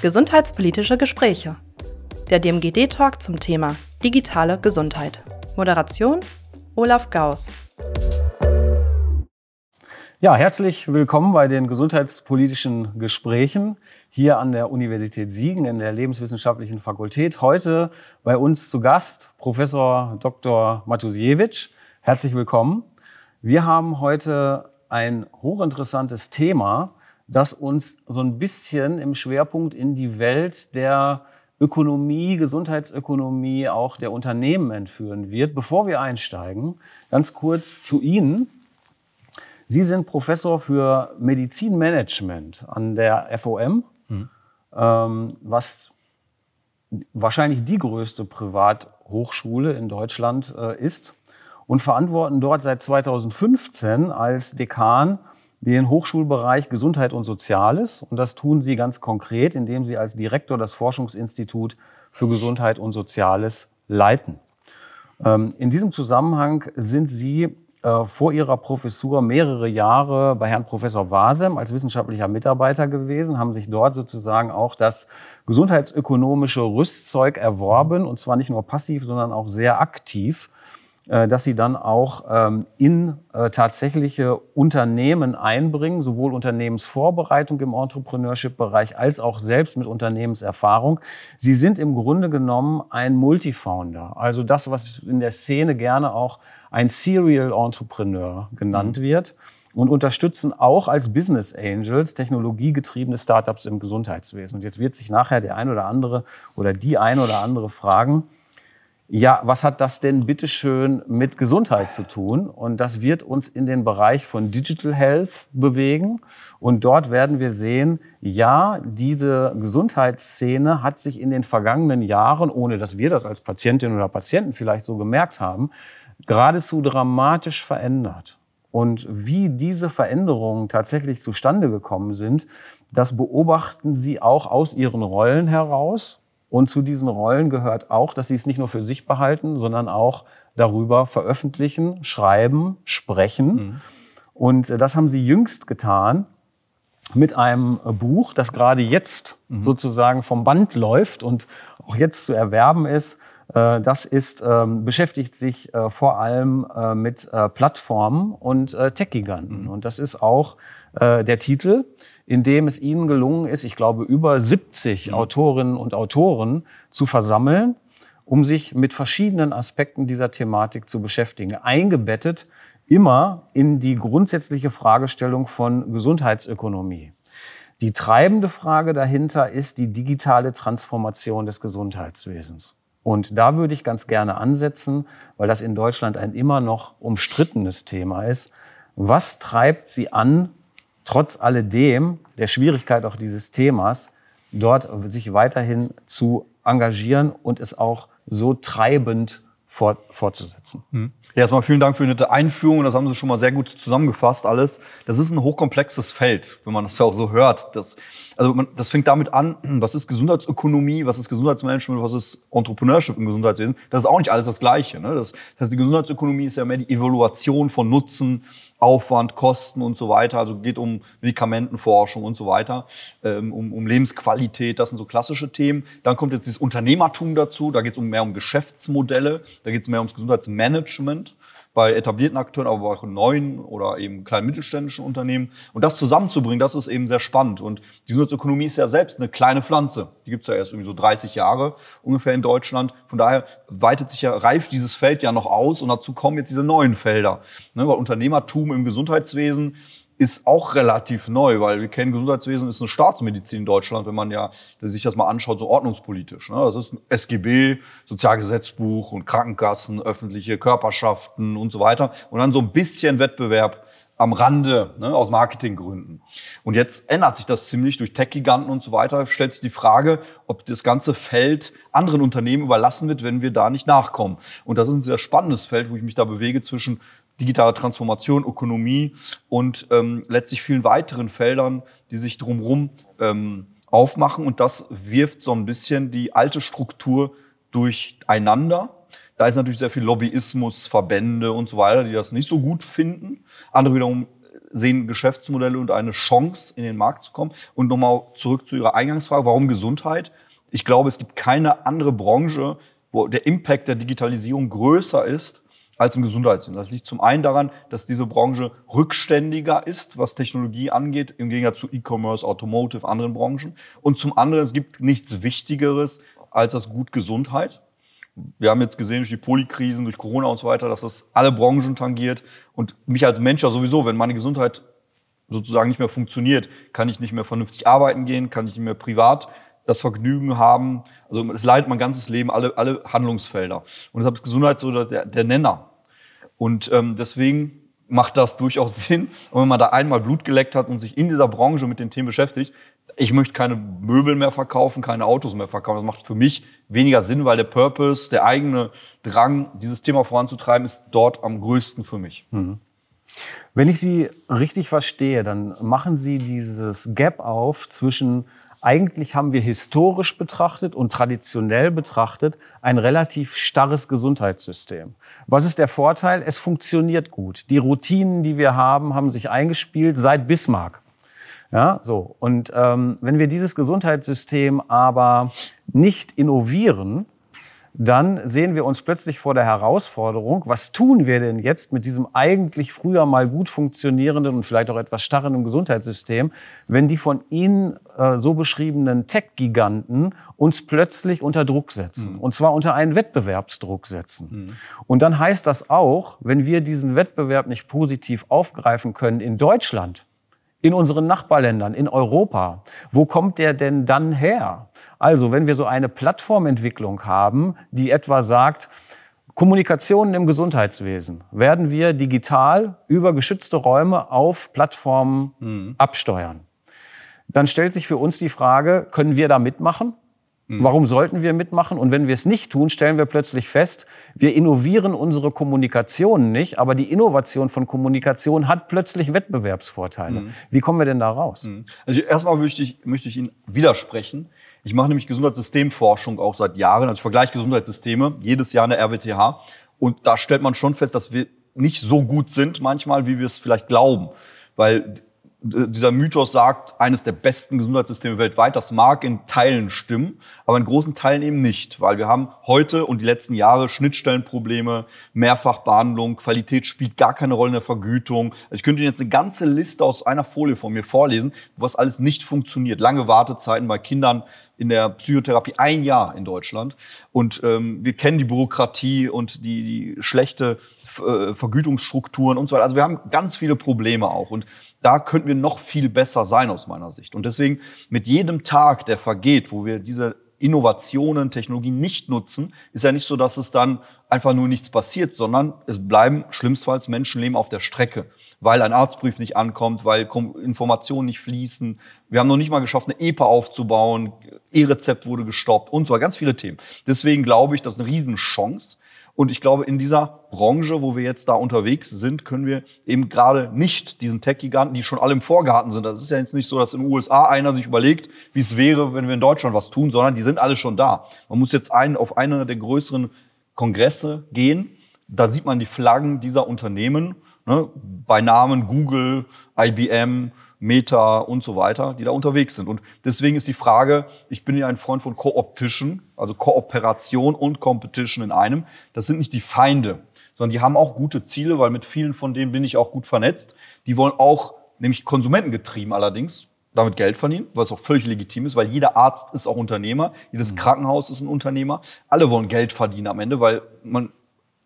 Gesundheitspolitische Gespräche. Der DMGD-Talk zum Thema digitale Gesundheit. Moderation Olaf Gauss. Ja, herzlich willkommen bei den gesundheitspolitischen Gesprächen hier an der Universität Siegen in der Lebenswissenschaftlichen Fakultät. Heute bei uns zu Gast Professor Dr. Matusiewicz. Herzlich willkommen. Wir haben heute ein hochinteressantes Thema, das uns so ein bisschen im Schwerpunkt in die Welt der Ökonomie, Gesundheitsökonomie, auch der Unternehmen entführen wird. Bevor wir einsteigen, ganz kurz zu Ihnen. Sie sind Professor für Medizinmanagement an der FOM, mhm. ähm, was wahrscheinlich die größte Privathochschule in Deutschland äh, ist und verantworten dort seit 2015 als Dekan den Hochschulbereich Gesundheit und Soziales. Und das tun Sie ganz konkret, indem Sie als Direktor das Forschungsinstitut für Gesundheit und Soziales leiten. Ähm, in diesem Zusammenhang sind Sie äh, vor Ihrer Professur mehrere Jahre bei Herrn Professor Wasem als wissenschaftlicher Mitarbeiter gewesen, haben sich dort sozusagen auch das gesundheitsökonomische Rüstzeug erworben, und zwar nicht nur passiv, sondern auch sehr aktiv dass sie dann auch ähm, in äh, tatsächliche Unternehmen einbringen, sowohl Unternehmensvorbereitung im Entrepreneurship-Bereich als auch selbst mit Unternehmenserfahrung. Sie sind im Grunde genommen ein Multifounder, also das, was in der Szene gerne auch ein Serial Entrepreneur genannt mhm. wird und unterstützen auch als Business Angels technologiegetriebene Startups im Gesundheitswesen. Und jetzt wird sich nachher der ein oder andere oder die ein oder andere fragen, ja, was hat das denn bitteschön mit Gesundheit zu tun? Und das wird uns in den Bereich von Digital Health bewegen. Und dort werden wir sehen, ja, diese Gesundheitsszene hat sich in den vergangenen Jahren, ohne dass wir das als Patientin oder Patienten vielleicht so gemerkt haben, geradezu dramatisch verändert. Und wie diese Veränderungen tatsächlich zustande gekommen sind, das beobachten Sie auch aus Ihren Rollen heraus und zu diesen Rollen gehört auch, dass sie es nicht nur für sich behalten, sondern auch darüber veröffentlichen, schreiben, sprechen. Mhm. Und äh, das haben sie jüngst getan mit einem äh, Buch, das gerade jetzt mhm. sozusagen vom Band läuft und auch jetzt zu erwerben ist. Äh, das ist, ähm, beschäftigt sich vor allem mit Plattformen und Tech-Giganten. Mhm. Und das ist auch der Titel in dem es ihnen gelungen ist, ich glaube, über 70 mhm. Autorinnen und Autoren zu versammeln, um sich mit verschiedenen Aspekten dieser Thematik zu beschäftigen. Eingebettet immer in die grundsätzliche Fragestellung von Gesundheitsökonomie. Die treibende Frage dahinter ist die digitale Transformation des Gesundheitswesens. Und da würde ich ganz gerne ansetzen, weil das in Deutschland ein immer noch umstrittenes Thema ist. Was treibt Sie an, trotz alledem der Schwierigkeit auch dieses Themas, dort sich weiterhin zu engagieren und es auch so treibend fort, fortzusetzen. Mhm. Ja, erstmal vielen Dank für die Einführung. Das haben Sie schon mal sehr gut zusammengefasst alles. Das ist ein hochkomplexes Feld, wenn man das ja auch so hört. Das, also man, das fängt damit an, was ist Gesundheitsökonomie, was ist Gesundheitsmanagement, was ist Entrepreneurship im Gesundheitswesen. Das ist auch nicht alles das Gleiche. Ne? Das, das heißt, die Gesundheitsökonomie ist ja mehr die Evaluation von Nutzen, Aufwand, Kosten und so weiter. Also geht um Medikamentenforschung und so weiter, ähm, um, um Lebensqualität. Das sind so klassische Themen. Dann kommt jetzt dieses Unternehmertum dazu. Da geht es um mehr um Geschäftsmodelle. Da geht es mehr ums Gesundheitsmanagement bei etablierten Akteuren, aber auch neuen oder eben kleinen mittelständischen Unternehmen. Und das zusammenzubringen, das ist eben sehr spannend. Und die Gesundheitsökonomie ist ja selbst eine kleine Pflanze. Die gibt es ja erst irgendwie so 30 Jahre ungefähr in Deutschland. Von daher weitet sich ja, reift dieses Feld ja noch aus und dazu kommen jetzt diese neuen Felder. Ne, weil Unternehmertum im Gesundheitswesen ist auch relativ neu, weil wir kennen, Gesundheitswesen ist eine Staatsmedizin in Deutschland, wenn man ja sich das mal anschaut, so ordnungspolitisch. Ne? Das ist SGB, Sozialgesetzbuch und Krankenkassen, öffentliche Körperschaften und so weiter. Und dann so ein bisschen Wettbewerb am Rande, ne, aus Marketinggründen. Und jetzt ändert sich das ziemlich durch Tech-Giganten und so weiter. Stellt sich die Frage, ob das ganze Feld anderen Unternehmen überlassen wird, wenn wir da nicht nachkommen. Und das ist ein sehr spannendes Feld, wo ich mich da bewege zwischen digitale Transformation, Ökonomie und ähm, letztlich vielen weiteren Feldern, die sich drumherum ähm, aufmachen. Und das wirft so ein bisschen die alte Struktur durcheinander. Da ist natürlich sehr viel Lobbyismus, Verbände und so weiter, die das nicht so gut finden. Andere wiederum sehen Geschäftsmodelle und eine Chance, in den Markt zu kommen. Und nochmal zurück zu Ihrer Eingangsfrage, warum Gesundheit? Ich glaube, es gibt keine andere Branche, wo der Impact der Digitalisierung größer ist als im Gesundheitswesen. Das liegt zum einen daran, dass diese Branche rückständiger ist, was Technologie angeht, im Gegensatz zu E-Commerce, Automotive, anderen Branchen. Und zum anderen, es gibt nichts Wichtigeres als das Gut Gesundheit. Wir haben jetzt gesehen durch die Polykrisen, durch Corona und so weiter, dass das alle Branchen tangiert. Und mich als Mensch ja sowieso, wenn meine Gesundheit sozusagen nicht mehr funktioniert, kann ich nicht mehr vernünftig arbeiten gehen, kann ich nicht mehr privat das Vergnügen haben. Also es leidet mein ganzes Leben, alle, alle Handlungsfelder. Und deshalb ist Gesundheit so der, der Nenner. Und ähm, deswegen macht das durchaus Sinn. Und wenn man da einmal Blut geleckt hat und sich in dieser Branche mit den Themen beschäftigt, ich möchte keine Möbel mehr verkaufen, keine Autos mehr verkaufen. Das macht für mich weniger Sinn, weil der Purpose, der eigene Drang, dieses Thema voranzutreiben, ist dort am größten für mich. Mhm. Wenn ich Sie richtig verstehe, dann machen Sie dieses Gap auf zwischen eigentlich haben wir historisch betrachtet und traditionell betrachtet ein relativ starres Gesundheitssystem. Was ist der Vorteil? Es funktioniert gut. Die Routinen, die wir haben, haben sich eingespielt seit Bismarck. Ja, so. Und ähm, wenn wir dieses Gesundheitssystem aber nicht innovieren, dann sehen wir uns plötzlich vor der Herausforderung, was tun wir denn jetzt mit diesem eigentlich früher mal gut funktionierenden und vielleicht auch etwas starren Gesundheitssystem, wenn die von Ihnen äh, so beschriebenen Tech-Giganten uns plötzlich unter Druck setzen. Mhm. Und zwar unter einen Wettbewerbsdruck setzen. Mhm. Und dann heißt das auch, wenn wir diesen Wettbewerb nicht positiv aufgreifen können in Deutschland, in unseren Nachbarländern, in Europa. Wo kommt der denn dann her? Also, wenn wir so eine Plattformentwicklung haben, die etwa sagt, Kommunikationen im Gesundheitswesen werden wir digital über geschützte Räume auf Plattformen mhm. absteuern. Dann stellt sich für uns die Frage, können wir da mitmachen? Mhm. Warum sollten wir mitmachen? Und wenn wir es nicht tun, stellen wir plötzlich fest, wir innovieren unsere Kommunikation nicht, aber die Innovation von Kommunikation hat plötzlich Wettbewerbsvorteile. Mhm. Wie kommen wir denn da raus? Mhm. Also erstmal möchte ich, möchte ich Ihnen widersprechen. Ich mache nämlich Gesundheitssystemforschung auch seit Jahren. Also ich vergleiche Gesundheitssysteme jedes Jahr in der RWTH. Und da stellt man schon fest, dass wir nicht so gut sind manchmal, wie wir es vielleicht glauben. Weil dieser Mythos sagt, eines der besten Gesundheitssysteme weltweit. Das mag in Teilen stimmen, aber in großen Teilen eben nicht, weil wir haben heute und die letzten Jahre Schnittstellenprobleme, Mehrfachbehandlung, Qualität spielt gar keine Rolle in der Vergütung. Also ich könnte Ihnen jetzt eine ganze Liste aus einer Folie von mir vorlesen, was alles nicht funktioniert. Lange Wartezeiten bei Kindern in der Psychotherapie ein Jahr in Deutschland. Und ähm, wir kennen die Bürokratie und die, die schlechte äh, Vergütungsstrukturen und so weiter. Also wir haben ganz viele Probleme auch. Und da könnten wir noch viel besser sein aus meiner Sicht. Und deswegen mit jedem Tag, der vergeht, wo wir diese Innovationen, Technologien nicht nutzen, ist ja nicht so, dass es dann einfach nur nichts passiert, sondern es bleiben schlimmstfalls Menschenleben auf der Strecke, weil ein Arztbrief nicht ankommt, weil Informationen nicht fließen. Wir haben noch nicht mal geschafft, eine EPA aufzubauen, E-Rezept wurde gestoppt und weiter, ganz viele Themen. Deswegen glaube ich, das ist eine Riesenchance. Und ich glaube, in dieser Branche, wo wir jetzt da unterwegs sind, können wir eben gerade nicht diesen Tech-Giganten, die schon alle im Vorgarten sind. Das ist ja jetzt nicht so, dass in den USA einer sich überlegt, wie es wäre, wenn wir in Deutschland was tun, sondern die sind alle schon da. Man muss jetzt einen, auf einer der größeren Kongresse gehen. Da sieht man die Flaggen dieser Unternehmen, ne, bei Namen Google, IBM, Meta und so weiter, die da unterwegs sind. Und deswegen ist die Frage, ich bin ja ein Freund von Co-Optition, also Kooperation und Competition in einem. Das sind nicht die Feinde, sondern die haben auch gute Ziele, weil mit vielen von denen bin ich auch gut vernetzt. Die wollen auch, nämlich konsumentengetrieben allerdings, damit Geld verdienen, was auch völlig legitim ist, weil jeder Arzt ist auch Unternehmer, jedes mhm. Krankenhaus ist ein Unternehmer. Alle wollen Geld verdienen am Ende, weil man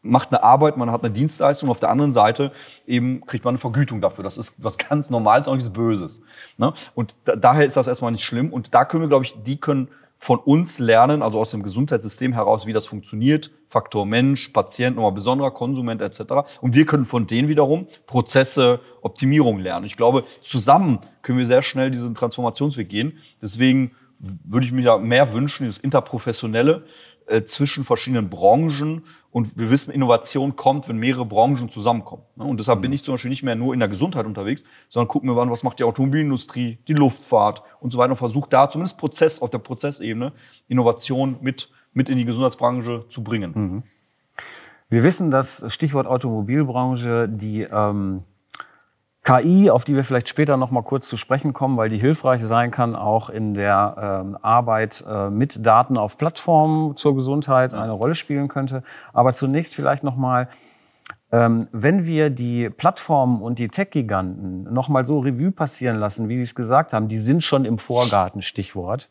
macht eine Arbeit, man hat eine Dienstleistung, auf der anderen Seite eben kriegt man eine Vergütung dafür. Das ist was ganz Normales, auch nichts Böses. Ne? Und da, daher ist das erstmal nicht schlimm. Und da können wir, glaube ich, die können von uns lernen, also aus dem Gesundheitssystem heraus, wie das funktioniert. Faktor Mensch, Patient, nochmal besonderer Konsument etc. Und wir können von denen wiederum Prozesse, Optimierung lernen. Ich glaube, zusammen können wir sehr schnell diesen Transformationsweg gehen. Deswegen würde ich mir ja mehr wünschen, dieses Interprofessionelle äh, zwischen verschiedenen Branchen und wir wissen, Innovation kommt, wenn mehrere Branchen zusammenkommen. Ne? Und deshalb bin mhm. ich zum Beispiel nicht mehr nur in der Gesundheit unterwegs, sondern gucken wir an, was macht die Automobilindustrie, die Luftfahrt und so weiter und versuche da zumindest Prozess, auf der Prozessebene Innovation mit, mit in die Gesundheitsbranche zu bringen. Mhm. Wir wissen, dass Stichwort Automobilbranche die ähm, KI, auf die wir vielleicht später noch mal kurz zu sprechen kommen, weil die hilfreich sein kann, auch in der ähm, Arbeit äh, mit Daten auf Plattformen zur Gesundheit eine Rolle spielen könnte. Aber zunächst vielleicht noch mal, ähm, wenn wir die Plattformen und die Tech-Giganten noch mal so Revue passieren lassen, wie Sie es gesagt haben, die sind schon im Vorgarten, Stichwort.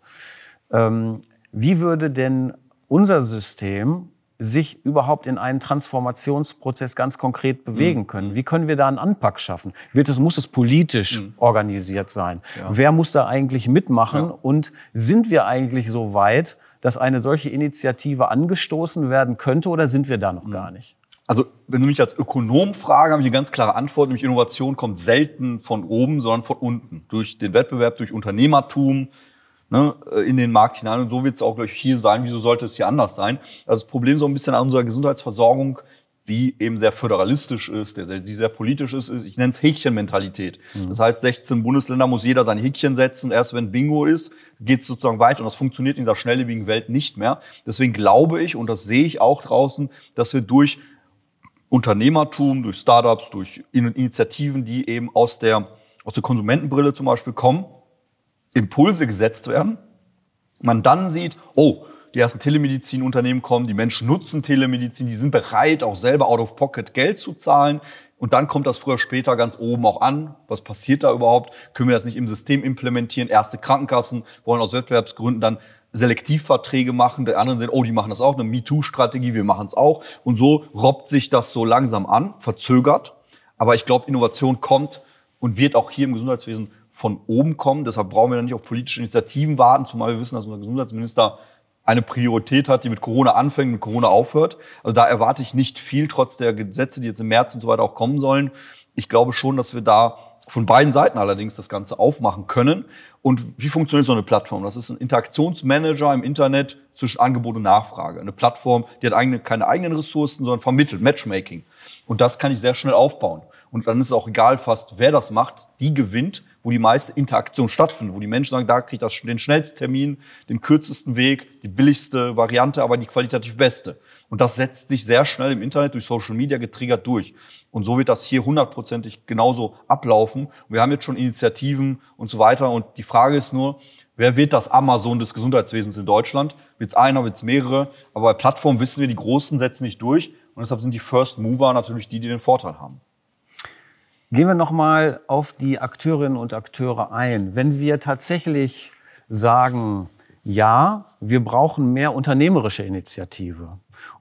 Ähm, wie würde denn unser System sich überhaupt in einen Transformationsprozess ganz konkret bewegen können. Mhm. Wie können wir da einen Anpack schaffen? Wird es, muss es politisch mhm. organisiert sein? Ja. Wer muss da eigentlich mitmachen? Ja. Und sind wir eigentlich so weit, dass eine solche Initiative angestoßen werden könnte oder sind wir da noch mhm. gar nicht? Also, wenn du mich als Ökonom fragst, habe ich eine ganz klare Antwort, nämlich Innovation kommt selten von oben, sondern von unten. Durch den Wettbewerb, durch Unternehmertum, ne, äh, in den Markt hinein. Und so wird es auch gleich hier sein. Wieso sollte es hier anders sein? Also das Problem so ein bisschen an unserer Gesundheitsversorgung, die eben sehr föderalistisch ist, die sehr politisch ist, ich nenne es Häkchenmentalität. Mhm. Das heißt, 16 Bundesländer muss jeder sein Häkchen setzen. Erst wenn Bingo ist, geht es sozusagen weiter. Und das funktioniert in dieser schnelllebigen Welt nicht mehr. Deswegen glaube ich, und das sehe ich auch draußen, dass wir durch Unternehmertum, durch Startups, durch Initiativen, die eben aus der, aus der Konsumentenbrille zum Beispiel kommen, Impulse gesetzt werden, man dann sieht, oh, die ersten Telemedizinunternehmen kommen, die Menschen nutzen Telemedizin, die sind bereit, auch selber out of pocket Geld zu zahlen. Und dann kommt das früher später ganz oben auch an. Was passiert da überhaupt? Können wir das nicht im System implementieren? Erste Krankenkassen wollen aus Wettbewerbsgründen dann Selektivverträge machen. Der anderen sehen, oh, die machen das auch, eine MeToo-Strategie, wir machen es auch. Und so robbt sich das so langsam an, verzögert. Aber ich glaube, Innovation kommt und wird auch hier im Gesundheitswesen von oben kommen. Deshalb brauchen wir dann nicht auf politische Initiativen warten, zumal wir wissen, dass unser Gesundheitsminister eine Priorität hat, die mit Corona anfängt, mit Corona aufhört. Also da erwarte ich nicht viel, trotz der Gesetze, die jetzt im März und so weiter auch kommen sollen. Ich glaube schon, dass wir da von beiden Seiten allerdings das Ganze aufmachen können. Und wie funktioniert so eine Plattform? Das ist ein Interaktionsmanager im Internet zwischen Angebot und Nachfrage. Eine Plattform, die hat eigene, keine eigenen Ressourcen, sondern vermittelt, Matchmaking. Und das kann ich sehr schnell aufbauen. Und dann ist es auch egal fast, wer das macht, die gewinnt, wo die meiste Interaktion stattfindet, wo die Menschen sagen, da kriege ich den schnellsten Termin, den kürzesten Weg, die billigste Variante, aber die qualitativ beste. Und das setzt sich sehr schnell im Internet durch Social Media getriggert durch. Und so wird das hier hundertprozentig genauso ablaufen. Wir haben jetzt schon Initiativen und so weiter. Und die Frage ist nur, wer wird das Amazon des Gesundheitswesens in Deutschland? Wird es einer, wird es mehrere? Aber bei Plattformen wissen wir, die Großen setzen nicht durch. Und deshalb sind die First Mover natürlich die, die den Vorteil haben. Gehen wir nochmal auf die Akteurinnen und Akteure ein. Wenn wir tatsächlich sagen, ja, wir brauchen mehr unternehmerische Initiative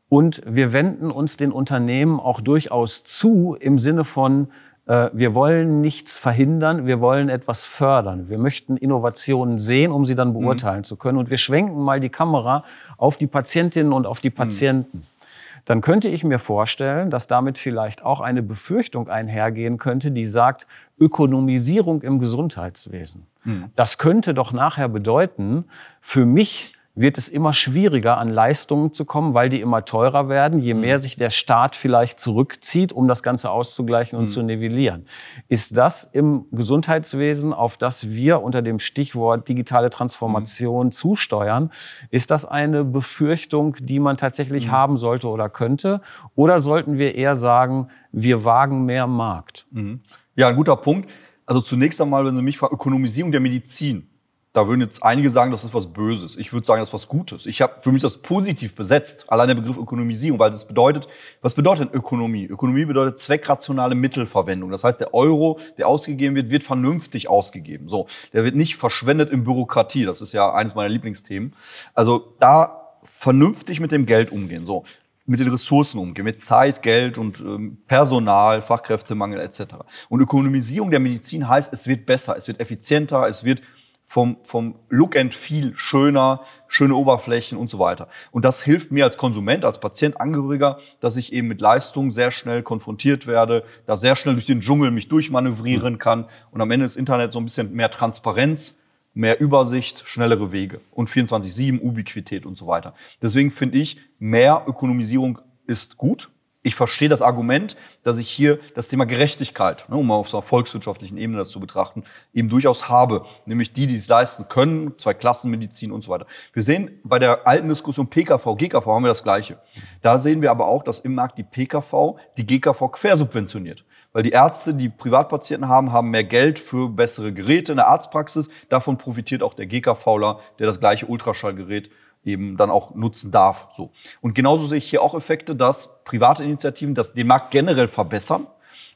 und wir wenden uns den Unternehmen auch durchaus zu im Sinne von, äh, wir wollen nichts verhindern, wir wollen etwas fördern. Wir möchten Innovationen sehen, um sie dann mhm. beurteilen mhm. zu können. Und wir schwenken mal die Kamera auf die Patientinnen und auf die mhm. Patienten. Mhm dann könnte ich mir vorstellen, dass damit vielleicht auch eine Befürchtung einhergehen könnte, die sagt, Ökonomisierung im Gesundheitswesen. Hm. Das könnte doch nachher bedeuten, für mich wird es immer schwieriger, an Leistungen zu kommen, weil die immer teurer werden, je mhm. mehr sich der Staat vielleicht zurückzieht, um das Ganze auszugleichen und mhm. zu nivellieren. Ist das im Gesundheitswesen, auf das wir unter dem Stichwort digitale Transformation mhm. zusteuern, ist das eine Befürchtung, die man tatsächlich mhm. haben sollte oder könnte? Oder sollten wir eher sagen, wir wagen mehr Markt? Mhm. Ja, ein guter Punkt. Also zunächst einmal, wenn Sie mich fragen, Ökonomisierung der Medizin da würden jetzt einige sagen, das ist was Böses. Ich würde sagen, das ist was Gutes. Ich habe für mich das positiv besetzt, allein der Begriff Ökonomisierung, weil das bedeutet, was bedeutet Ökonomie? Ökonomie bedeutet zweckrationale Mittelverwendung. Das heißt, der Euro, der ausgegeben wird, wird vernünftig ausgegeben. So, der wird nicht verschwendet in Bürokratie. Das ist ja eines meiner Lieblingsthemen. Also da vernünftig mit dem Geld umgehen. So, mit den Ressourcen umgehen, mit Zeit, Geld und ähm, Personal, Fachkräftemangel etc. Und Ökonomisierung der Medizin heißt, es wird besser, es wird effizienter, es wird vom, vom Look and Feel schöner, schöne Oberflächen und so weiter. Und das hilft mir als Konsument, als Patient, Angehöriger, dass ich eben mit Leistung sehr schnell konfrontiert werde, da sehr schnell durch den Dschungel mich durchmanövrieren kann und am Ende des Internet so ein bisschen mehr Transparenz, mehr Übersicht, schnellere Wege und 24-7 Ubiquität und so weiter. Deswegen finde ich, mehr Ökonomisierung ist gut, ich verstehe das Argument, dass ich hier das Thema Gerechtigkeit, ne, um mal auf so einer volkswirtschaftlichen Ebene das zu betrachten, eben durchaus habe. Nämlich die, die es leisten können, zwei Klassenmedizin und so weiter. Wir sehen bei der alten Diskussion PKV, GKV haben wir das Gleiche. Da sehen wir aber auch, dass im Markt die PKV die GKV quersubventioniert. Weil die Ärzte, die Privatpatienten haben, haben mehr Geld für bessere Geräte in der Arztpraxis. Davon profitiert auch der GKVler, der das gleiche Ultraschallgerät eben dann auch nutzen darf. So. Und genauso sehe ich hier auch Effekte, dass private Initiativen das, den Markt generell verbessern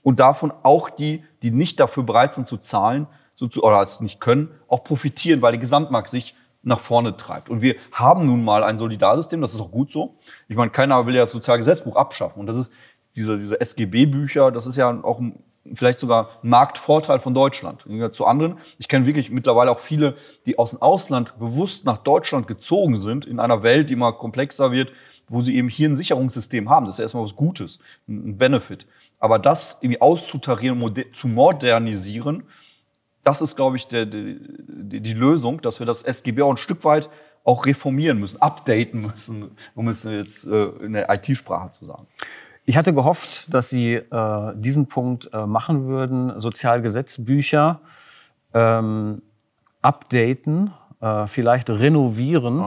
und davon auch die, die nicht dafür bereit sind zu zahlen, so zu, oder es nicht können, auch profitieren, weil der Gesamtmarkt sich nach vorne treibt. Und wir haben nun mal ein Solidarsystem, das ist auch gut so. Ich meine, keiner will ja das Sozialgesetzbuch abschaffen. Und das ist diese, diese SGB-Bücher, das ist ja auch ein, vielleicht sogar Marktvorteil von Deutschland. Zu anderen, ich kenne wirklich mittlerweile auch viele, die aus dem Ausland bewusst nach Deutschland gezogen sind, in einer Welt, die immer komplexer wird, wo sie eben hier ein Sicherungssystem haben. Das ist erstmal was Gutes, ein Benefit. Aber das irgendwie auszutarieren, zu modernisieren, das ist, glaube ich, der, die, die Lösung, dass wir das SGB auch ein Stück weit auch reformieren müssen, updaten müssen, um es jetzt äh, in der IT-Sprache zu sagen. Ich hatte gehofft, dass Sie äh, diesen Punkt äh, machen würden, Sozialgesetzbücher ähm, updaten, äh, vielleicht renovieren,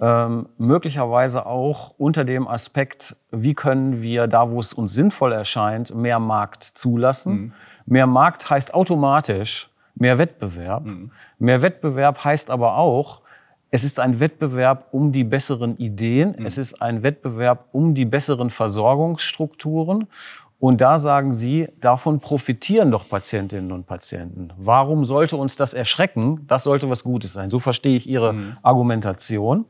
ja. ähm, möglicherweise auch unter dem Aspekt, wie können wir da, wo es uns sinnvoll erscheint, mehr Markt zulassen. Mhm. Mehr Markt heißt automatisch mehr Wettbewerb. Mhm. Mehr Wettbewerb heißt aber auch, es ist ein Wettbewerb um die besseren Ideen, mhm. es ist ein Wettbewerb um die besseren Versorgungsstrukturen. Und da sagen Sie, davon profitieren doch Patientinnen und Patienten. Warum sollte uns das erschrecken? Das sollte was Gutes sein. So verstehe ich Ihre mhm. Argumentation.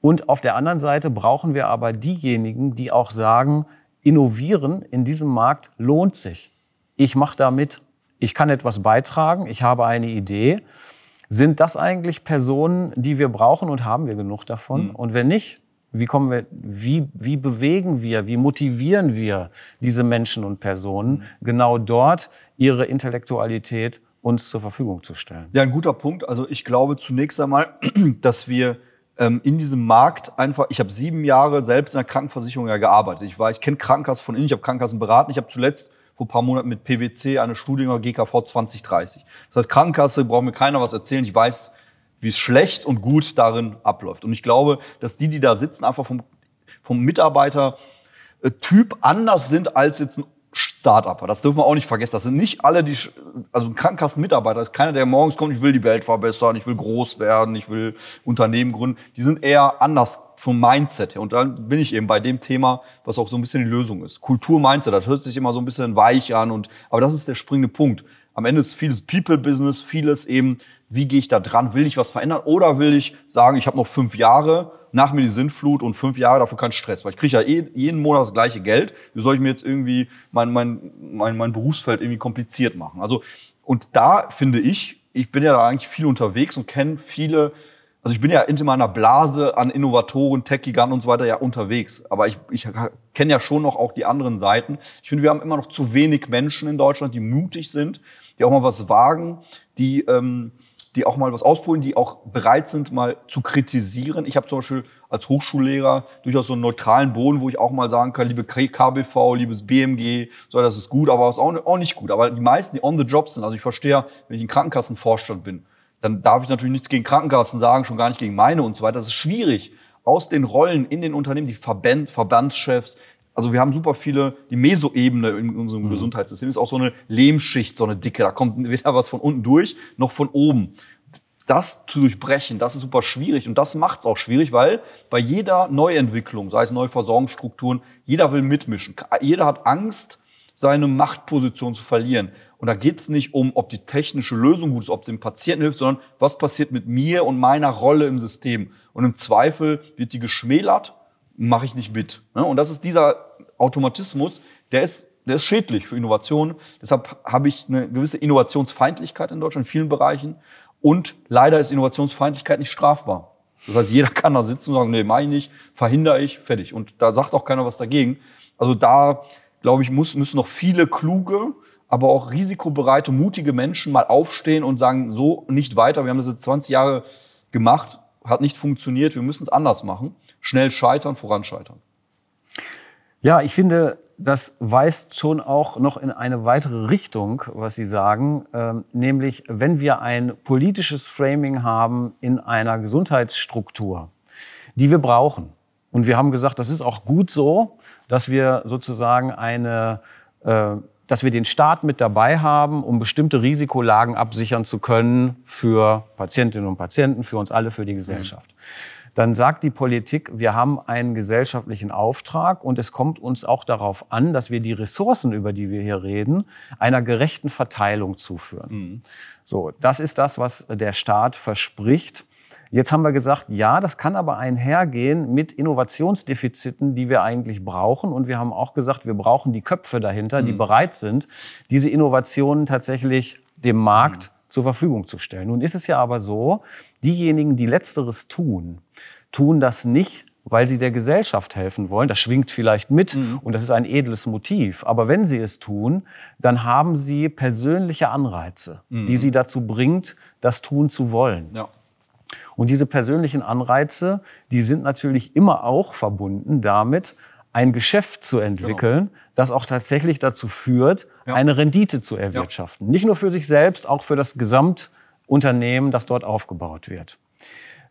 Und auf der anderen Seite brauchen wir aber diejenigen, die auch sagen, innovieren in diesem Markt lohnt sich. Ich mache da mit ich kann etwas beitragen, ich habe eine Idee. Sind das eigentlich Personen, die wir brauchen und haben wir genug davon? Mhm. Und wenn nicht, wie kommen wir, wie, wie bewegen wir, wie motivieren wir diese Menschen und Personen, mhm. genau dort ihre Intellektualität uns zur Verfügung zu stellen? Ja, ein guter Punkt. Also ich glaube zunächst einmal, dass wir ähm, in diesem Markt einfach, ich habe sieben Jahre selbst in der Krankenversicherung ja gearbeitet. Ich war, ich kenne Krankenkassen von innen, ich habe Krankenkassen beraten, ich habe zuletzt vor ein paar Monaten mit PwC eine Studie über GKV 2030. Das heißt, Krankenkasse braucht mir keiner was erzählen. Ich weiß, wie es schlecht und gut darin abläuft. Und ich glaube, dass die, die da sitzen, einfach vom, vom Mitarbeiter-Typ anders sind als jetzt ein Start-Upper. Das dürfen wir auch nicht vergessen. Das sind nicht alle, die, also ein Krankenkassenmitarbeiter ist keiner, der morgens kommt, ich will die Welt verbessern, ich will groß werden, ich will Unternehmen gründen. Die sind eher anders vom Mindset her. Und dann bin ich eben bei dem Thema, was auch so ein bisschen die Lösung ist. Kultur-Mindset, das hört sich immer so ein bisschen weich an und, aber das ist der springende Punkt. Am Ende ist vieles People-Business, vieles eben, wie gehe ich da dran? Will ich was verändern? Oder will ich sagen, ich habe noch fünf Jahre nach mir die Sintflut und fünf Jahre dafür keinen Stress, weil ich kriege ja eh, jeden Monat das gleiche Geld. Wie soll ich mir jetzt irgendwie mein, mein, mein, mein Berufsfeld irgendwie kompliziert machen? Also, und da finde ich, ich bin ja da eigentlich viel unterwegs und kenne viele, also ich bin ja in meiner Blase an Innovatoren, Tech-Giganten und so weiter ja unterwegs. Aber ich, ich kenne ja schon noch auch die anderen Seiten. Ich finde, wir haben immer noch zu wenig Menschen in Deutschland, die mutig sind, die auch mal was wagen, die, ähm, die auch mal was ausprobieren, die auch bereit sind, mal zu kritisieren. Ich habe zum Beispiel als Hochschullehrer durchaus so einen neutralen Boden, wo ich auch mal sagen kann, liebe KBV, liebes BMG, so, das ist gut, aber ist auch, auch nicht gut. Aber die meisten, die on the job sind, also ich verstehe, wenn ich ein Krankenkassenvorstand bin, dann darf ich natürlich nichts gegen Krankenkassen sagen, schon gar nicht gegen meine und so weiter. Das ist schwierig. Aus den Rollen in den Unternehmen, die Verband, Verbandschefs, also wir haben super viele, die Mesoebene in unserem mhm. Gesundheitssystem ist auch so eine Lehmschicht, so eine dicke. Da kommt weder was von unten durch, noch von oben. Das zu durchbrechen, das ist super schwierig. Und das macht es auch schwierig, weil bei jeder Neuentwicklung, sei es neue Versorgungsstrukturen, jeder will mitmischen. Jeder hat Angst, seine Machtposition zu verlieren. Und da geht es nicht um, ob die technische Lösung gut ist, ob dem Patienten hilft, sondern was passiert mit mir und meiner Rolle im System. Und im Zweifel wird die geschmälert mache ich nicht mit. Ne? Und das ist dieser Automatismus, der ist, der ist schädlich für Innovationen. Deshalb habe ich eine gewisse Innovationsfeindlichkeit in Deutschland in vielen Bereichen. Und leider ist Innovationsfeindlichkeit nicht strafbar. Das heißt, jeder kann da sitzen und sagen, nee, mach ich nicht, verhindere ich, fertig. Und da sagt auch keiner was dagegen. Also da, glaube ich, muss, müssen noch viele kluge, aber auch risikobereite, mutige Menschen mal aufstehen und sagen, so nicht weiter. Wir haben das jetzt 20 Jahre gemacht, hat nicht funktioniert, wir müssen es anders machen schnell scheitern, voranscheitern. Ja, ich finde, das weist schon auch noch in eine weitere Richtung, was Sie sagen, ähm, nämlich wenn wir ein politisches Framing haben in einer Gesundheitsstruktur, die wir brauchen. Und wir haben gesagt, das ist auch gut so, dass wir sozusagen eine äh, dass wir den Staat mit dabei haben, um bestimmte Risikolagen absichern zu können für Patientinnen und Patienten, für uns alle, für die Gesellschaft. Dann sagt die Politik, wir haben einen gesellschaftlichen Auftrag und es kommt uns auch darauf an, dass wir die Ressourcen, über die wir hier reden, einer gerechten Verteilung zuführen. Mhm. So, das ist das, was der Staat verspricht. Jetzt haben wir gesagt, ja, das kann aber einhergehen mit Innovationsdefiziten, die wir eigentlich brauchen. Und wir haben auch gesagt, wir brauchen die Köpfe dahinter, die mhm. bereit sind, diese Innovationen tatsächlich dem Markt mhm. zur Verfügung zu stellen. Nun ist es ja aber so, diejenigen, die letzteres tun, tun das nicht, weil sie der Gesellschaft helfen wollen. Das schwingt vielleicht mit mhm. und das ist ein edles Motiv. Aber wenn sie es tun, dann haben sie persönliche Anreize, mhm. die sie dazu bringt, das tun zu wollen. Ja. Und diese persönlichen Anreize, die sind natürlich immer auch verbunden damit, ein Geschäft zu entwickeln, genau. das auch tatsächlich dazu führt, ja. eine Rendite zu erwirtschaften. Ja. Nicht nur für sich selbst, auch für das Gesamtunternehmen, das dort aufgebaut wird.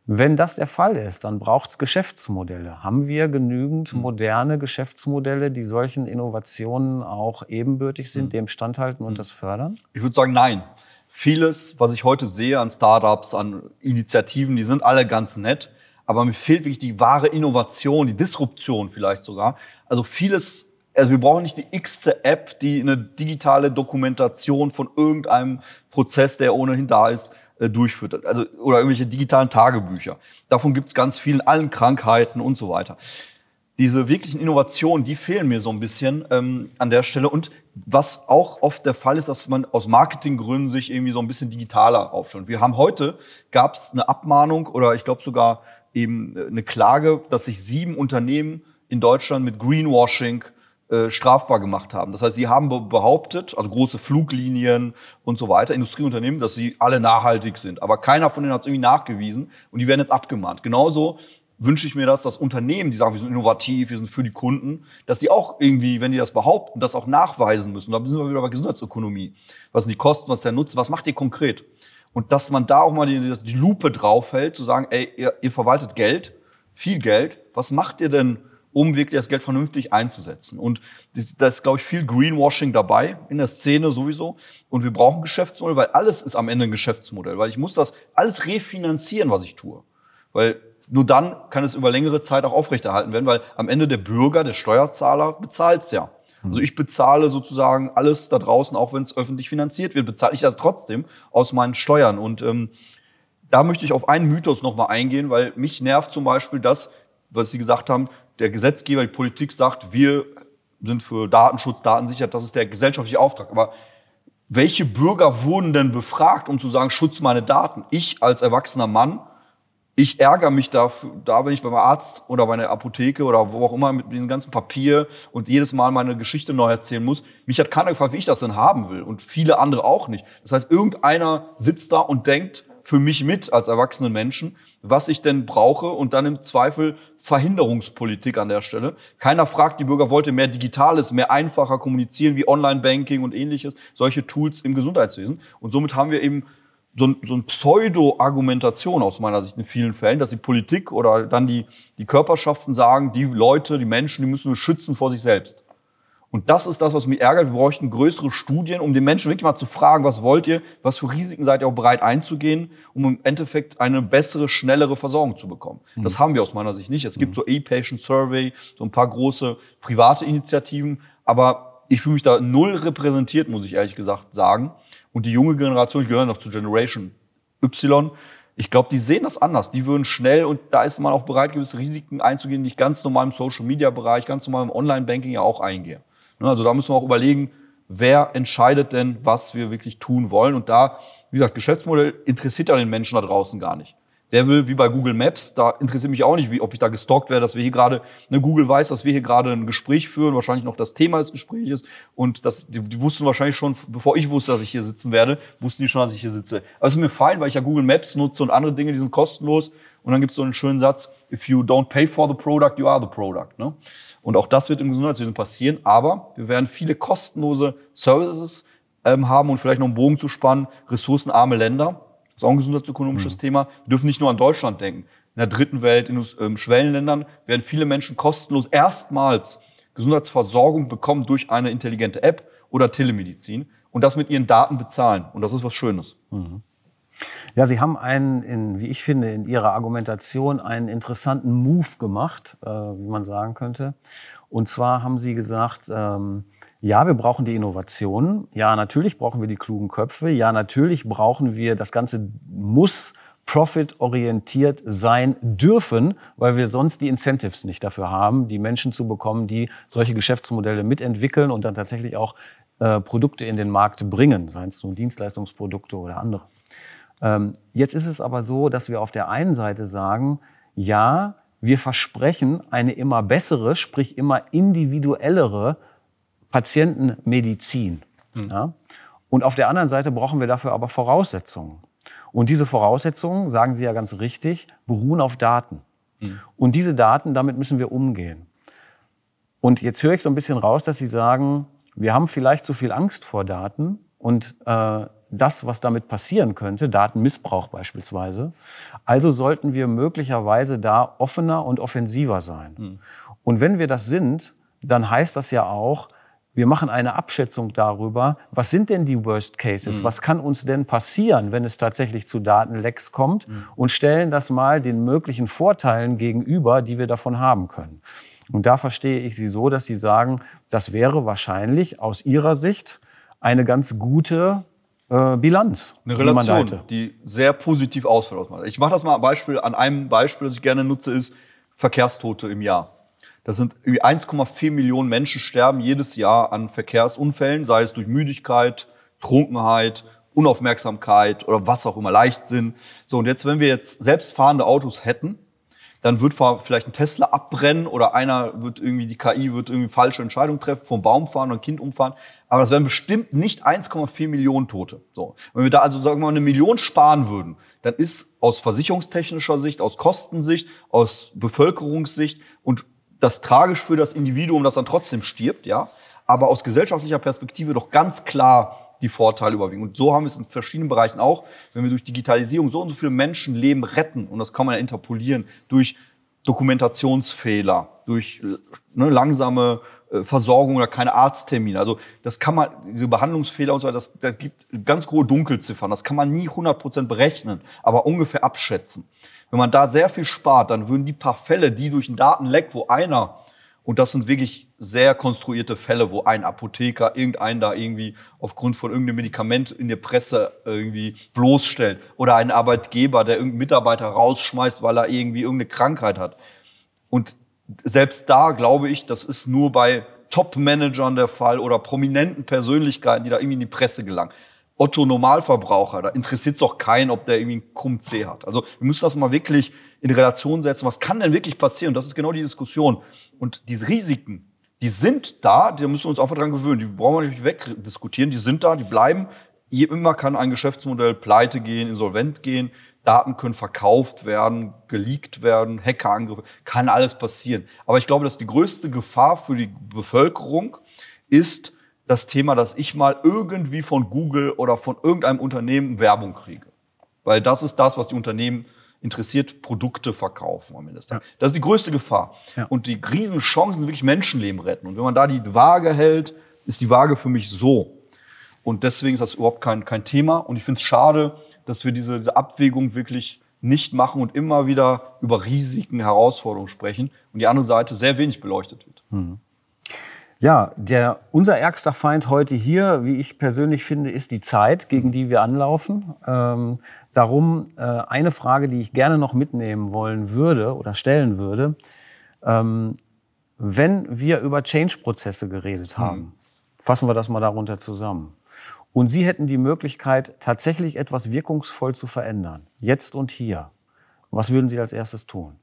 Wenn das der Fall ist, dann braucht es Geschäftsmodelle. Haben wir genügend hm. moderne Geschäftsmodelle, die solchen Innovationen auch ebenbürtig sind, hm. dem standhalten und hm. das fördern? Ich würde sagen, nein vieles, was ich heute sehe an Startups, an Initiativen, die sind alle ganz nett. Aber mir fehlt wirklich die wahre Innovation, die Disruption vielleicht sogar. Also vieles, also wir brauchen nicht die x-te App, die eine digitale Dokumentation von irgendeinem Prozess, der ohnehin da ist, äh, durchführt. Also, oder irgendwelche digitalen Tagebücher. Davon gibt es ganz viel in allen Krankheiten und so weiter diese wirklichen Innovationen, die fehlen mir so ein bisschen ähm, an der Stelle. Und was auch oft der Fall ist, dass man aus Marketinggründen sich irgendwie so ein bisschen digitaler aufschaut. Wir haben heute, gab es eine Abmahnung oder ich glaube sogar eben äh, eine Klage, dass sich sieben Unternehmen in Deutschland mit Greenwashing äh, strafbar gemacht haben. Das heißt, sie haben behauptet, also große Fluglinien und so weiter, Industrieunternehmen, dass sie alle nachhaltig sind. Aber keiner von denen hat es irgendwie nachgewiesen und die werden jetzt abgemahnt. Genauso wünsche ich mir das, dass Unternehmen, die sagen, wir sind innovativ, wir sind für die Kunden, dass die auch irgendwie, wenn die das behaupten, das auch nachweisen müssen. Da sind wir wieder bei Gesundheitsökonomie. Was sind die Kosten, was ist der Nutzen, was macht ihr konkret? Und dass man da auch mal die, die Lupe draufhält, zu sagen, ey, ihr, ihr verwaltet Geld, viel Geld, was macht ihr denn, um wirklich das Geld vernünftig einzusetzen? Und da ist, glaube ich, viel Greenwashing dabei in der Szene sowieso. Und wir brauchen Geschäftsmodell, weil alles ist am Ende ein Geschäftsmodell, weil ich muss das alles refinanzieren, was ich tue. Weil nur dann kann es über längere Zeit auch aufrechterhalten werden, weil am Ende der Bürger, der Steuerzahler bezahlt's ja. Also ich bezahle sozusagen alles da draußen, auch wenn es öffentlich finanziert wird, bezahle ich das trotzdem aus meinen Steuern. Und ähm, da möchte ich auf einen Mythos nochmal eingehen, weil mich nervt zum Beispiel das, was Sie gesagt haben, der Gesetzgeber, die Politik sagt, wir sind für Datenschutz, Datensicherheit, das ist der gesellschaftliche Auftrag. Aber welche Bürger wurden denn befragt, um zu sagen, schutz meine Daten? Ich als erwachsener Mann ich ärgere mich da, da, wenn ich beim Arzt oder bei der Apotheke oder wo auch immer mit dem ganzen Papier und jedes Mal meine Geschichte neu erzählen muss. Mich hat keiner gefragt, wie ich das denn haben will und viele andere auch nicht. Das heißt, irgendeiner sitzt da und denkt für mich mit als erwachsenen Menschen, was ich denn brauche und dann im Zweifel Verhinderungspolitik an der Stelle. Keiner fragt die Bürger, wollte mehr Digitales, mehr einfacher kommunizieren wie Online-Banking und ähnliches, solche Tools im Gesundheitswesen. Und somit haben wir eben so, ein, so ein Pseudo-Argumentation aus meiner Sicht in vielen Fällen, dass die Politik oder dann die, die Körperschaften sagen, die Leute, die Menschen, die müssen wir schützen vor sich selbst. Und das ist das, was mich ärgert. Wir bräuchten größere Studien, um den Menschen wirklich mal zu fragen, was wollt ihr, was für Risiken seid ihr auch bereit einzugehen, um im Endeffekt eine bessere, schnellere Versorgung zu bekommen. Mhm. Das haben wir aus meiner Sicht nicht. Es gibt mhm. so E-Patient Survey, so ein paar große private Initiativen, aber ich fühle mich da null repräsentiert, muss ich ehrlich gesagt sagen. Und die junge Generation, ich gehöre noch zu Generation Y, ich glaube, die sehen das anders. Die würden schnell und da ist man auch bereit, gewisse Risiken einzugehen, die ich ganz normal im Social Media Bereich, ganz normal im Online Banking ja auch eingehe. Ne, also da müssen wir auch überlegen, wer entscheidet denn, was wir wirklich tun wollen. Und da, wie gesagt, Geschäftsmodell interessiert ja den Menschen da draußen gar nicht. Der will, wie bei Google Maps, da interessiert mich auch nicht, wie, ob ich da gestalkt werde, dass wir hier gerade, ne, Google weiß, dass wir hier gerade ein Gespräch führen, wahrscheinlich noch das Thema des Gesprächs und das, die, die wussten wahrscheinlich schon, bevor ich wusste, dass ich hier sitzen werde, wussten die schon, dass ich hier sitze. Aber es ist mir fein, weil ich ja Google Maps nutze und andere Dinge, die sind kostenlos. Und dann gibt es so einen schönen Satz, if you don't pay for the product, you are the product. Ne? Und auch das wird im Gesundheitswesen passieren, aber wir werden viele kostenlose Services ähm, haben und vielleicht noch einen Bogen zu spannen, ressourcenarme Länder das ist auch ein gesundheitsökonomisches mhm. Thema. Wir dürfen nicht nur an Deutschland denken. In der dritten Welt, in ähm, Schwellenländern werden viele Menschen kostenlos erstmals Gesundheitsversorgung bekommen durch eine intelligente App oder Telemedizin und das mit ihren Daten bezahlen. Und das ist was Schönes. Mhm. Ja, Sie haben einen, in, wie ich finde, in Ihrer Argumentation einen interessanten Move gemacht, äh, wie man sagen könnte. Und zwar haben Sie gesagt, ähm, ja, wir brauchen die Innovationen. Ja, natürlich brauchen wir die klugen Köpfe. Ja, natürlich brauchen wir, das Ganze muss profitorientiert sein dürfen, weil wir sonst die Incentives nicht dafür haben, die Menschen zu bekommen, die solche Geschäftsmodelle mitentwickeln und dann tatsächlich auch äh, Produkte in den Markt bringen, seien es nun Dienstleistungsprodukte oder andere. Ähm, jetzt ist es aber so, dass wir auf der einen Seite sagen, ja, wir versprechen eine immer bessere, sprich immer individuellere Patientenmedizin. Mhm. Ja? Und auf der anderen Seite brauchen wir dafür aber Voraussetzungen. Und diese Voraussetzungen, sagen Sie ja ganz richtig, beruhen auf Daten. Mhm. Und diese Daten, damit müssen wir umgehen. Und jetzt höre ich so ein bisschen raus, dass Sie sagen, wir haben vielleicht zu viel Angst vor Daten und äh, das, was damit passieren könnte, Datenmissbrauch beispielsweise. Also sollten wir möglicherweise da offener und offensiver sein. Mhm. Und wenn wir das sind, dann heißt das ja auch, wir machen eine Abschätzung darüber, was sind denn die Worst Cases? Mhm. Was kann uns denn passieren, wenn es tatsächlich zu Datenlecks kommt? Mhm. Und stellen das mal den möglichen Vorteilen gegenüber, die wir davon haben können. Und da verstehe ich Sie so, dass Sie sagen, das wäre wahrscheinlich aus Ihrer Sicht eine ganz gute äh, Bilanz. Eine Relation, die, die sehr positiv ausfällt. Ich mache das mal ein Beispiel, an einem Beispiel, das ich gerne nutze, ist Verkehrstote im Jahr. Das sind 1,4 Millionen Menschen sterben jedes Jahr an Verkehrsunfällen, sei es durch Müdigkeit, Trunkenheit, Unaufmerksamkeit oder was auch immer, Leichtsinn. So, und jetzt, wenn wir jetzt selbstfahrende Autos hätten, dann wird vielleicht ein Tesla abbrennen oder einer wird irgendwie, die KI wird irgendwie falsche Entscheidungen treffen, vom Baum fahren oder ein Kind umfahren. Aber das wären bestimmt nicht 1,4 Millionen Tote. So. Wenn wir da also, sagen wir mal, eine Million sparen würden, dann ist aus versicherungstechnischer Sicht, aus Kostensicht, aus Bevölkerungssicht und das tragisch für das Individuum, das dann trotzdem stirbt, ja. Aber aus gesellschaftlicher Perspektive doch ganz klar die Vorteile überwiegen. Und so haben wir es in verschiedenen Bereichen auch. Wenn wir durch Digitalisierung so und so viele Menschenleben retten, und das kann man ja interpolieren, durch Dokumentationsfehler, durch ne, langsame äh, Versorgung oder keine Arzttermine. Also das kann man, diese Behandlungsfehler und so weiter, das, das gibt ganz hohe Dunkelziffern. Das kann man nie 100% berechnen, aber ungefähr abschätzen. Wenn man da sehr viel spart, dann würden die paar Fälle, die durch einen Datenleck, wo einer, und das sind wirklich sehr konstruierte Fälle, wo ein Apotheker irgendeinen da irgendwie aufgrund von irgendeinem Medikament in der Presse irgendwie bloßstellt oder ein Arbeitgeber, der irgendeinen Mitarbeiter rausschmeißt, weil er irgendwie irgendeine Krankheit hat. Und selbst da glaube ich, das ist nur bei Top-Managern der Fall oder prominenten Persönlichkeiten, die da irgendwie in die Presse gelangen. Otto Normalverbraucher, da interessiert es doch keinen, ob der irgendwie einen krumm C hat. Also wir müssen das mal wirklich in Relation setzen. Was kann denn wirklich passieren? Das ist genau die Diskussion. Und diese Risiken, die sind da, die müssen wir uns einfach dran gewöhnen. Die brauchen wir nicht wegdiskutieren. Die sind da, die bleiben. Immer kann ein Geschäftsmodell pleite gehen, insolvent gehen. Daten können verkauft werden, geleakt werden, Hackerangriffe, kann alles passieren. Aber ich glaube, dass die größte Gefahr für die Bevölkerung ist, das Thema, dass ich mal irgendwie von Google oder von irgendeinem Unternehmen Werbung kriege. Weil das ist das, was die Unternehmen interessiert, Produkte verkaufen am Ende Ja. Das ist die größte Gefahr. Ja. Und die Riesenchancen sind wirklich Menschenleben retten. Und wenn man da die Waage hält, ist die Waage für mich so. Und deswegen ist das überhaupt kein, kein Thema. Und ich finde es schade, dass wir diese, diese Abwägung wirklich nicht machen und immer wieder über Risiken, Herausforderungen sprechen und die andere Seite sehr wenig beleuchtet wird. Mhm. Ja, der, unser ärgster Feind heute hier, wie ich persönlich finde, ist die Zeit, gegen die wir anlaufen. Ähm, darum äh, eine Frage, die ich gerne noch mitnehmen wollen würde oder stellen würde. Ähm, wenn wir über Change-Prozesse geredet hm. haben, mhm. fassen wir das mal darunter zusammen. Und Sie hätten die Möglichkeit, tatsächlich etwas wirkungsvoll zu verändern, jetzt und hier. Was würden Sie als erstes tun?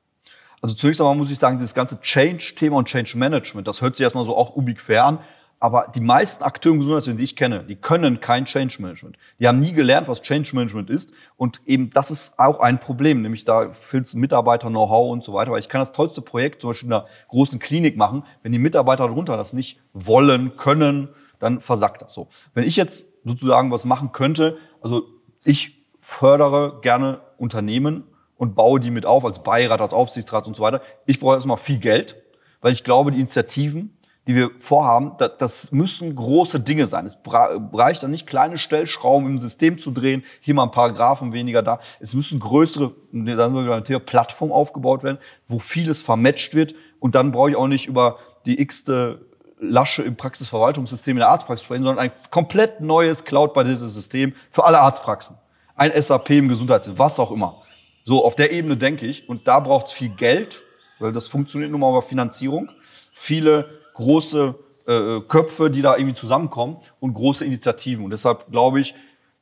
Also zunächst einmal muss ich sagen, dieses ganze Change-Thema und Change-Management, das hört sich erstmal so auch ubiquär an. Aber die meisten Akteure im Gesundheitswesen, die ich kenne, die können kein Change Management. Die haben nie gelernt, was Change Management ist. Und eben das ist auch ein Problem, nämlich da fehlt es Mitarbeiter, Know-how und so weiter. Weil ich kann das tollste Projekt zum Beispiel in einer großen Klinik machen. Wenn die Mitarbeiter darunter das nicht wollen, können, dann versackt das so. Wenn ich jetzt sozusagen was machen könnte, also ich fördere gerne Unternehmen und baue die mit auf als Beirat, als Aufsichtsrat und so weiter. Ich brauche erstmal viel Geld, weil ich glaube, die Initiativen, die wir vorhaben, das müssen große Dinge sein. Es reicht dann nicht, kleine Stellschrauben im System zu drehen, hier mal ein paar Graphen weniger da. Es müssen größere, dann sind wir wieder ein Thema, Plattformen aufgebaut werden, wo vieles vermatcht wird. Und dann brauche ich auch nicht über die x-te Lasche im Praxisverwaltungssystem in der Arztpraxis sprechen, sondern ein komplett neues Cloud-basiertes System für alle Arztpraxen. Ein SAP im Gesundheitssystem, was auch immer. So, auf der Ebene denke ich. Und da braucht es viel Geld, weil das funktioniert nun mal über Finanzierung. Viele große äh, Köpfe, die da irgendwie zusammenkommen und große Initiativen. Und deshalb glaube ich,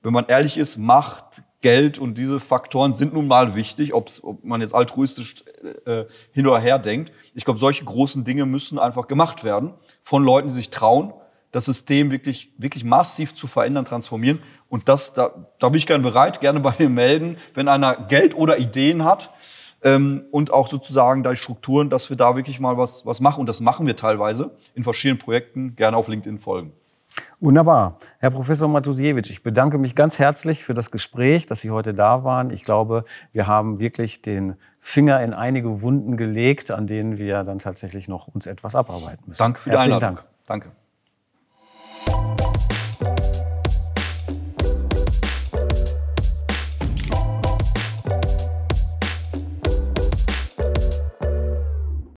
wenn man ehrlich ist, Macht, Geld und diese Faktoren sind nun mal wichtig, ob's, ob man jetzt altruistisch äh, hin oder her denkt. Ich glaube, solche großen Dinge müssen einfach gemacht werden von Leuten, die sich trauen, das System wirklich, wirklich massiv zu verändern, transformieren. Und das, da, da bin ich gerne bereit, gerne bei mir melden, wenn einer Geld oder Ideen hat ähm, und auch sozusagen da Strukturen, dass wir da wirklich mal was, was machen. Und das machen wir teilweise in verschiedenen Projekten. Gerne auf LinkedIn folgen. Wunderbar. Herr Professor Matusiewicz, ich bedanke mich ganz herzlich für das Gespräch, dass Sie heute da waren. Ich glaube, wir haben wirklich den Finger in einige Wunden gelegt, an denen wir dann tatsächlich noch uns etwas abarbeiten müssen. Danke für die Herzlichen Einladung. Dank. Danke.